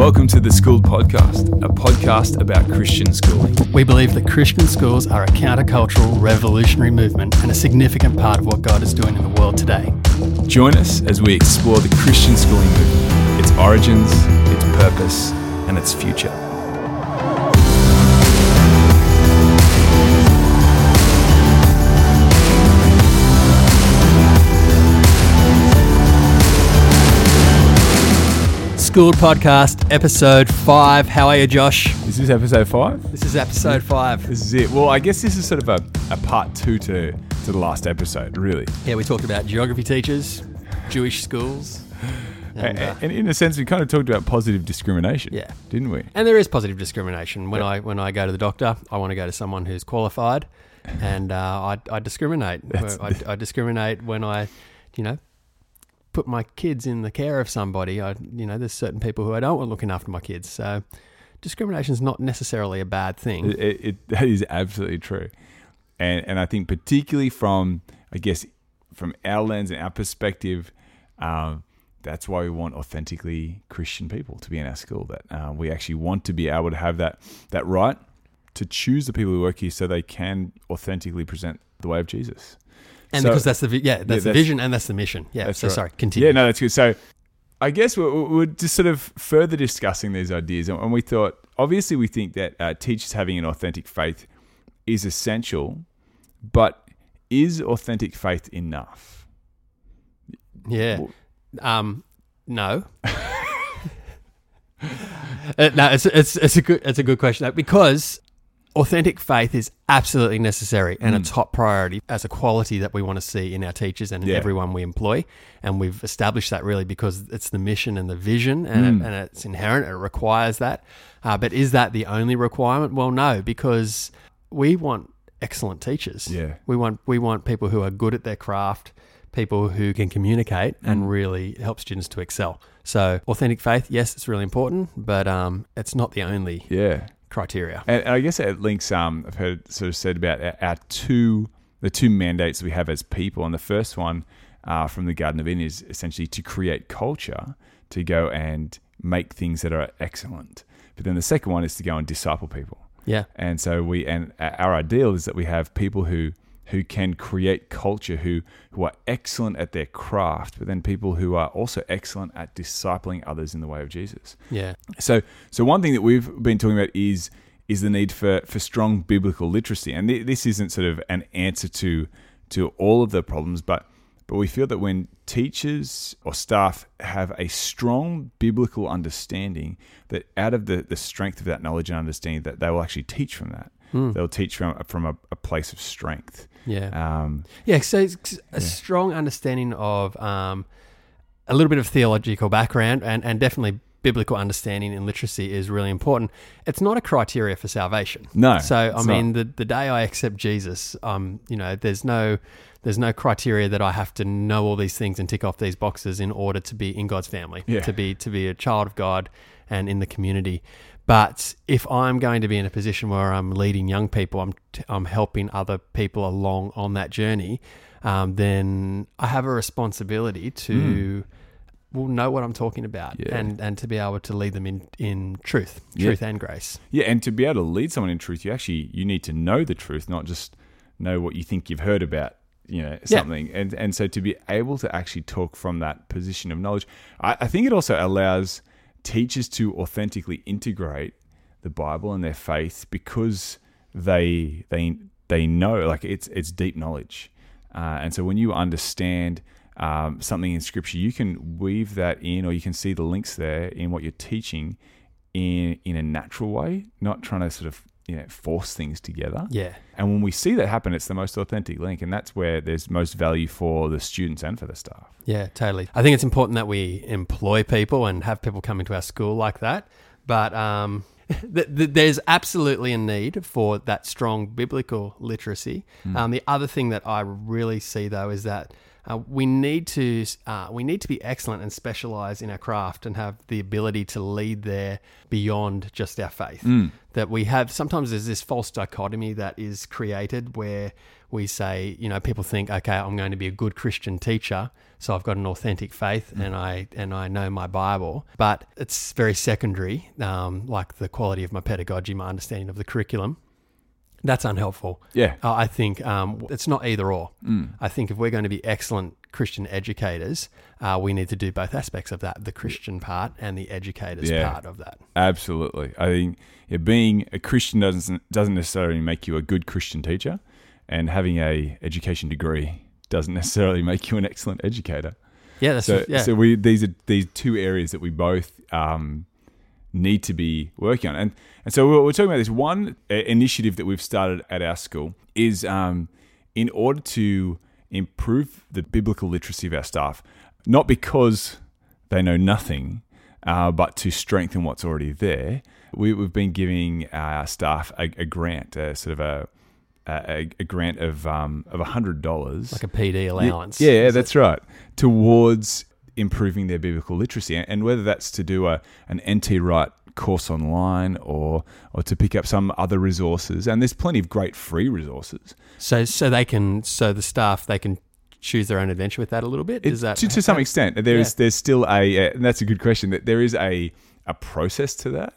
Welcome to the Schooled Podcast, a podcast about Christian schooling. We believe that Christian schools are a countercultural, revolutionary movement and a significant part of what God is doing in the world today. Join us as we explore the Christian schooling movement, its origins, its purpose, and its future. Schooled Podcast, episode five. How are you, Josh? Is this episode five? This is episode five. This is it. Well, I guess this is sort of a, a part two to, to the last episode, really. Yeah, we talked about geography teachers, Jewish schools. And, uh, and in a sense, we kind of talked about positive discrimination, Yeah. didn't we? and there is positive discrimination. When I when I go to the doctor, I want to go to someone who's qualified, and uh, I, I discriminate. That's- I, I discriminate when I, you know, put my kids in the care of somebody. I, you know, there's certain people who I don't want looking after my kids. So, discrimination is not necessarily a bad thing. It, it, that is absolutely true, and and I think particularly from I guess from our lens and our perspective, um, that's why we want authentically Christian people to be in our school. That uh, we actually want to be able to have that that right to choose the people who work here, so they can authentically present the way of Jesus. And So- because that's the vi- yeah, that's the that's- vision and that's the mission. Yeah. So right. sorry, continue. Yeah, no, that's good. So I guess we're, we're just sort of further discussing these ideas. And we thought, obviously, we think that uh, teachers having an authentic faith is essential, but is authentic faith enough? Yeah. Um, no. Uh, no, it's, it's, it's a good it's a good question because authentic faith is absolutely necessary and Mm. a top priority as a quality that we want to see in our teachers and in Yeah. everyone we employ. And we've established that really because it's the mission and the vision, and, Mm. it, and it's inherent. It requires that. Uh, but is that the only requirement? Well, no, because we want excellent teachers. Yeah. We want we want people who are good at their craft, people who can communicate and Mm. really help students to excel. So authentic faith, yes, it's really important, but um, it's not the only Yeah. Criteria. And, I guess it links. Um, I've heard sort of said about our, our two the two mandates we have as people, and the first one uh, from the Garden of Eden is essentially to create culture to go and make things that are excellent. But then the second one is to go and disciple people. Yeah, And so we and our ideal is that we have people who who can create culture who who are excellent at their craft, but then people who are also excellent at discipling others in the way of Jesus. yeah, So, so one thing that we've been talking about is is the need for for strong biblical literacy, and th- this isn't sort of an answer to to all of the problems, but but we feel that when teachers or staff have a strong biblical understanding, that out of the the strength of that knowledge and understanding, that they will actually teach from that. Hmm. They'll teach from from a, a place of strength. Yeah, Um, yeah. So it's a Yeah. strong understanding of um, a little bit of theological background and and definitely biblical understanding and literacy is really important. It's not a criteria for salvation. no, So I mean, the the day I accept Jesus, um, you know, there's no there's no criteria that I have to know all these things and tick off these boxes in order to be in God's family, Yeah. to be to be a child of God and in the community. But if I'm going to be in a position where I'm leading young people, I'm t- I'm helping other people along on that journey, um, then I have a responsibility to. well, know what I'm talking about. Yeah. and and to be able to lead them in in truth, Yeah. truth and grace. Yeah, and to be able to lead someone in truth, you actually you need to know the truth, not just know what you think you've heard about, you know, something. And and so to be able to actually talk from that position of knowledge, I, I think it also allows teachers to authentically integrate the Bible and their faith because they they they know like it's it's deep knowledge, uh, and so when you understand. Um, something in scripture, you can weave that in, or you can see the links there in what you're teaching, in in a natural way, not trying to sort of you know force things together. Yeah, And when we see that happen, it's the most authentic link, and that's where there's most value for the students and for the staff. Yeah, totally. I think it's important that we employ people and have people come into our school like that. But um, th- th- there's absolutely a need for that strong biblical literacy. Um, the other thing that I really see, though, is that Uh, we need to uh, we need to be excellent and specialize in our craft and have the ability to lead there beyond just our faith. That we have sometimes there's this false dichotomy that is created where we say, you know, people think, okay, I'm going to be a good Christian teacher, so I've got an authentic faith and I and I know my Bible, but it's very secondary, um, like the quality of my pedagogy, my understanding of the curriculum. That's unhelpful. Yeah. Uh, I think um, it's not either or. I think if we're going to be excellent Christian educators, uh, we need to do both aspects of that the Christian part and the educators Yeah. part of that. Absolutely. I think yeah, being a Christian doesn't doesn't necessarily make you a good Christian teacher, and having a education degree doesn't necessarily make you an excellent educator. Yeah, that's So, yeah. so we these are these two areas that we both um, need to be working on, and and so we're, we're talking about this one uh, initiative that we've started at our school is um, in order to improve the biblical literacy of our staff, not because they know nothing, uh, but to strengthen what's already there. We, we've been giving our staff a, a grant, a sort of a a, a grant of um, of hundred dollars, like a PD allowance. yeah, yeah, that's right. Towards improving their biblical literacy, and- whether that's to do a an NT Wright course online or or to pick up some other resources, and there's plenty of great free resources. So so they can so the staff they can choose their own adventure with that a little bit. It- Is that to, to some extent? There is Yeah. there's still a, uh, and that's a good question. That there is a a process to that.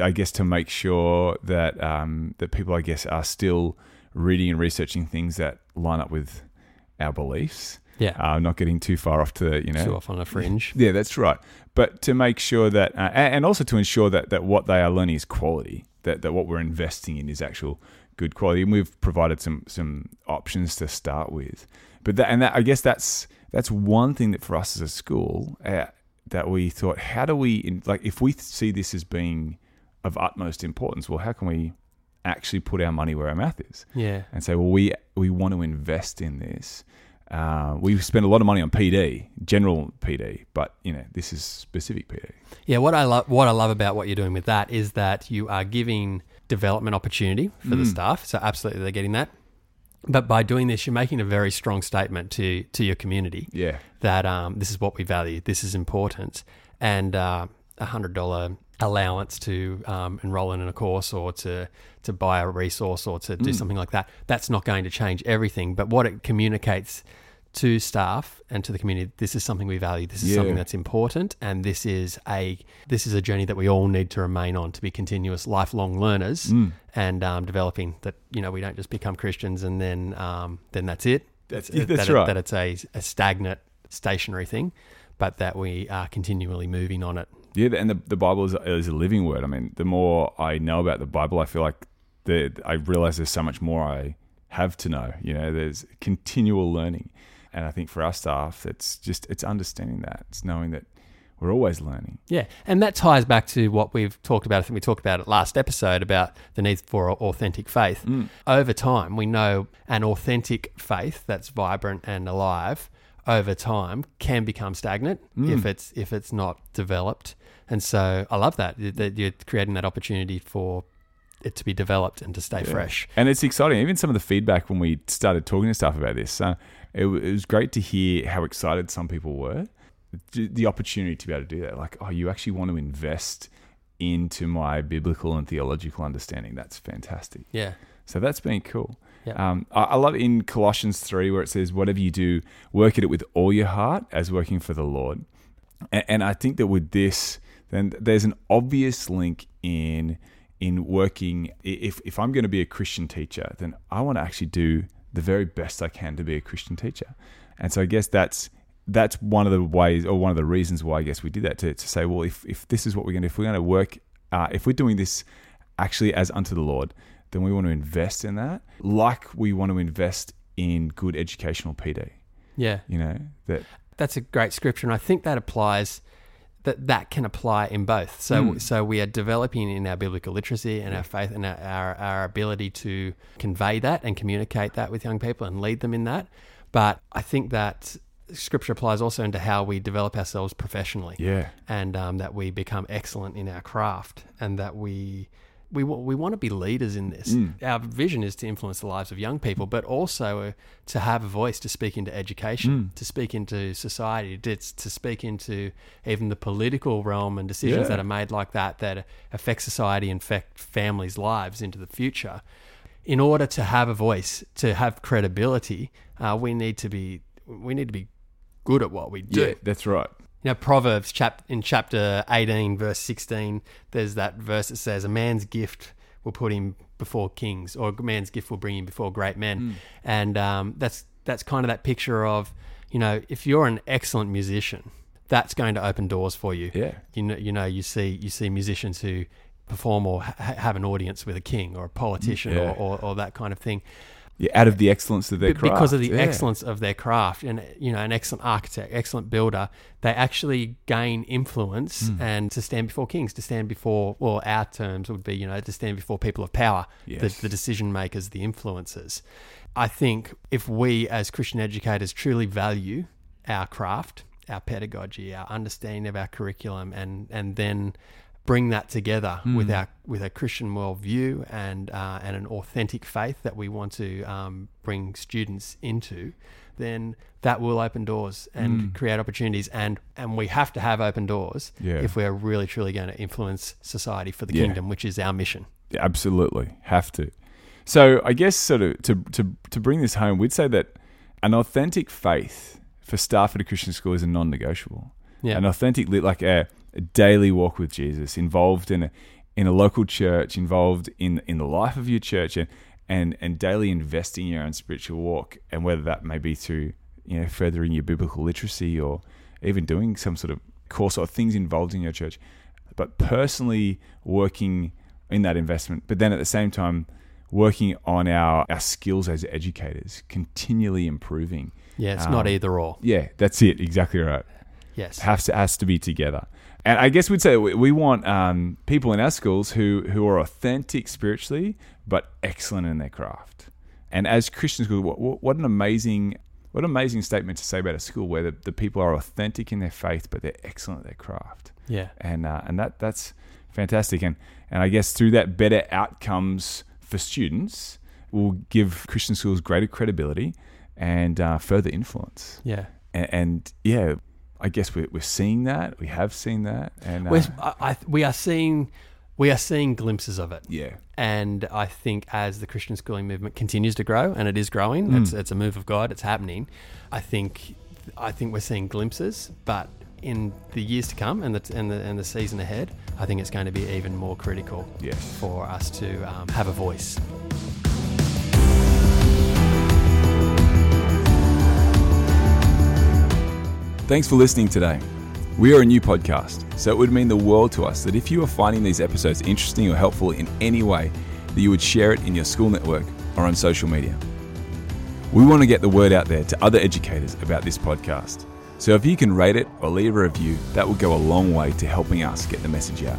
I guess to make sure that um, that people, I guess, are still reading and researching things that line up with our beliefs. Yeah Uh, not getting too far off to you know too off on a fringe? Yeah, that's right. But to make sure that, uh, and also to ensure that, that what they are learning is quality, that, that what we're investing in is actual good quality. And we've provided some some options to start with. But that, and that, I guess that's that's one thing that for us as a school uh, that we thought, how do we in, like if we see this as being of utmost importance? Well, how can we actually put our money where our mouth is? Yeah. and say, well, we we want to invest in this. Uh, we spend a lot of money on PD, general PD, but you know this is specific PD. Yeah, what I love what I love about what you're doing with that is that you are giving development opportunity for Mm. the staff. So absolutely they're getting that. But by doing this, you're making a very strong statement to to your community Yeah, that um, this is what we value, this is important, and uh, a hundred dollar allowance to um, enroll in a course or to to buy a resource or to do Mm. something like that. That's not going to change everything, but what it communicates to staff and to the community, this is something we value. This is Yeah. something that's important, and this is a this is a journey that we all need to remain on to be continuous, lifelong learners Mm. and um, developing. That you know we don't just become Christians and then um, then that's it. That's- that's that right. that it's a, a stagnant, stationary thing, but that we are continually moving on it. yeah, and the the Bible is, is a living word. I mean, the more I know about the Bible, I feel like the I realize there's so much more I have to know. You know, there's continual learning, and I think for our staff, it's just it's understanding that, it's knowing that we're always learning. Yeah, and that ties back to what we've talked about. I think we talked about it last episode about the need for authentic faith. Mm. Over time, we know an authentic faith that's vibrant and alive over time can become stagnant mm. if it's if it's not developed. And so I love that that you're creating that opportunity for it to be developed and to stay fresh. And it's exciting. Even some of the feedback when we started talking to staff about this, uh, it, it was great to hear how excited some people were. The, the opportunity to be able to do that, like, oh, you actually want to invest into my biblical and theological understanding. That's fantastic. Yeah. So that's been cool. Yeah. Um, I, I love in Colossians 3 where it says, whatever you do, work at it with all your heart as working for the Lord. And, and I think that with this, then there's an obvious link in in working. If, if I'm going to be a Christian teacher, then I want to actually do the very best I can to be a Christian teacher. And so I guess that's that's one of the ways or one of the reasons why I guess we did that to, to say, well, if, if this is what we're going to, if we're going to work, uh, if we're doing this actually as unto the Lord, then we want to invest in that, like we want to invest in good educational PD. Yeah. You know that that's a great scripture, and I think that applies. That that can apply in both. So Mm. so we are developing in our biblical literacy and our faith and our, our our ability to convey that and communicate that with young people and lead them in that. But I think that scripture applies also into how we develop ourselves professionally yeah, and um, that we become excellent in our craft and that we we we want to be leaders in this. Mm. Our vision is to influence the lives of young people, but also uh, to have a voice to speak into education, Mm. to speak into society, to, to speak into even the political realm and decisions Yeah. that are made like that that affect society and affect families' lives into the future. In order to have a voice, to have credibility, uh, we need to be we need to be good at what we do. Yeah, that's right. You know, Proverbs chap- in chapter 18, verse 16, there's that verse that says, A man's gift will put him before kings, or a man's gift will bring him before great men. Mm. And um, that's, that's kind of that picture of, you know, if you're an excellent musician, that's going to open doors for you. Yeah. You know, you know, you see, you see musicians who perform or ha- have an audience with a king or a politician Yeah. or, or, or that kind of thing Yeah, out of the excellence of their craft. because of the Yeah. excellence of their craft and you know an excellent architect excellent builder they actually gain influence Hmm. and to stand before kings to stand before well our terms would be you know to stand before people of power Yes. the, the decision makers the influencers i think if we as christian educators truly value our craft our pedagogy our understanding of our curriculum and and then bring that together Hmm. with our with a Christian worldview and uh, and an authentic faith that we want to um, bring students into, then that will open doors and Hmm. create opportunities. And and we have to have open doors Yeah. if we're really truly going to influence society for the Yeah. kingdom, which is our mission. Absolutely, have to. So I guess sort of to to to bring this home, we'd say that an authentic faith for staff at a Christian school is a non-negotiable. Yeah, An authentic, like a, a daily walk with Jesus, involved in a in a local church, involved in in the life of your church, and and and daily investing in your own spiritual walk, and whether that may be through you know furthering your biblical literacy or even doing some sort of course or things involved in your church, but personally working in that investment, but then at the same time working on our our skills as educators, continually improving. yeah, it's not um, either or. Yeah, that's it. Exactly right Yes, has to has to be together. And I guess we'd say we, we want um, people in our schools who who are authentic spiritually but excellent in their craft. And as Christian schools, what, what what an amazing what an amazing statement to say about a school where the, the people are authentic in their faith but they're excellent at their craft. yeah, And uh, and that that's fantastic. And and I guess through that better outcomes for students will give Christian schools greater credibility and uh, further influence yeah. and, and yeah, I guess we're, we're seeing that. We have seen that, and uh, I, I, we are seeing we are seeing glimpses of it. yeah, And I think as the Christian schooling movement continues to grow, and it is growing, Mm. it's, it's a move of God, it's happening. I think I think we're seeing glimpses, but in the years to come and the and the and the season ahead, I think it's going to be even more critical yes. for us to um, have a voice. Thanks for listening today. We are a new podcast, so it would mean the world to us that if you are finding these episodes interesting or helpful in any way, that you would share it in your school network or on social media. We want to get the word out there to other educators about this podcast. So if you can rate it or leave a review, that will go a long way to helping us get the message out.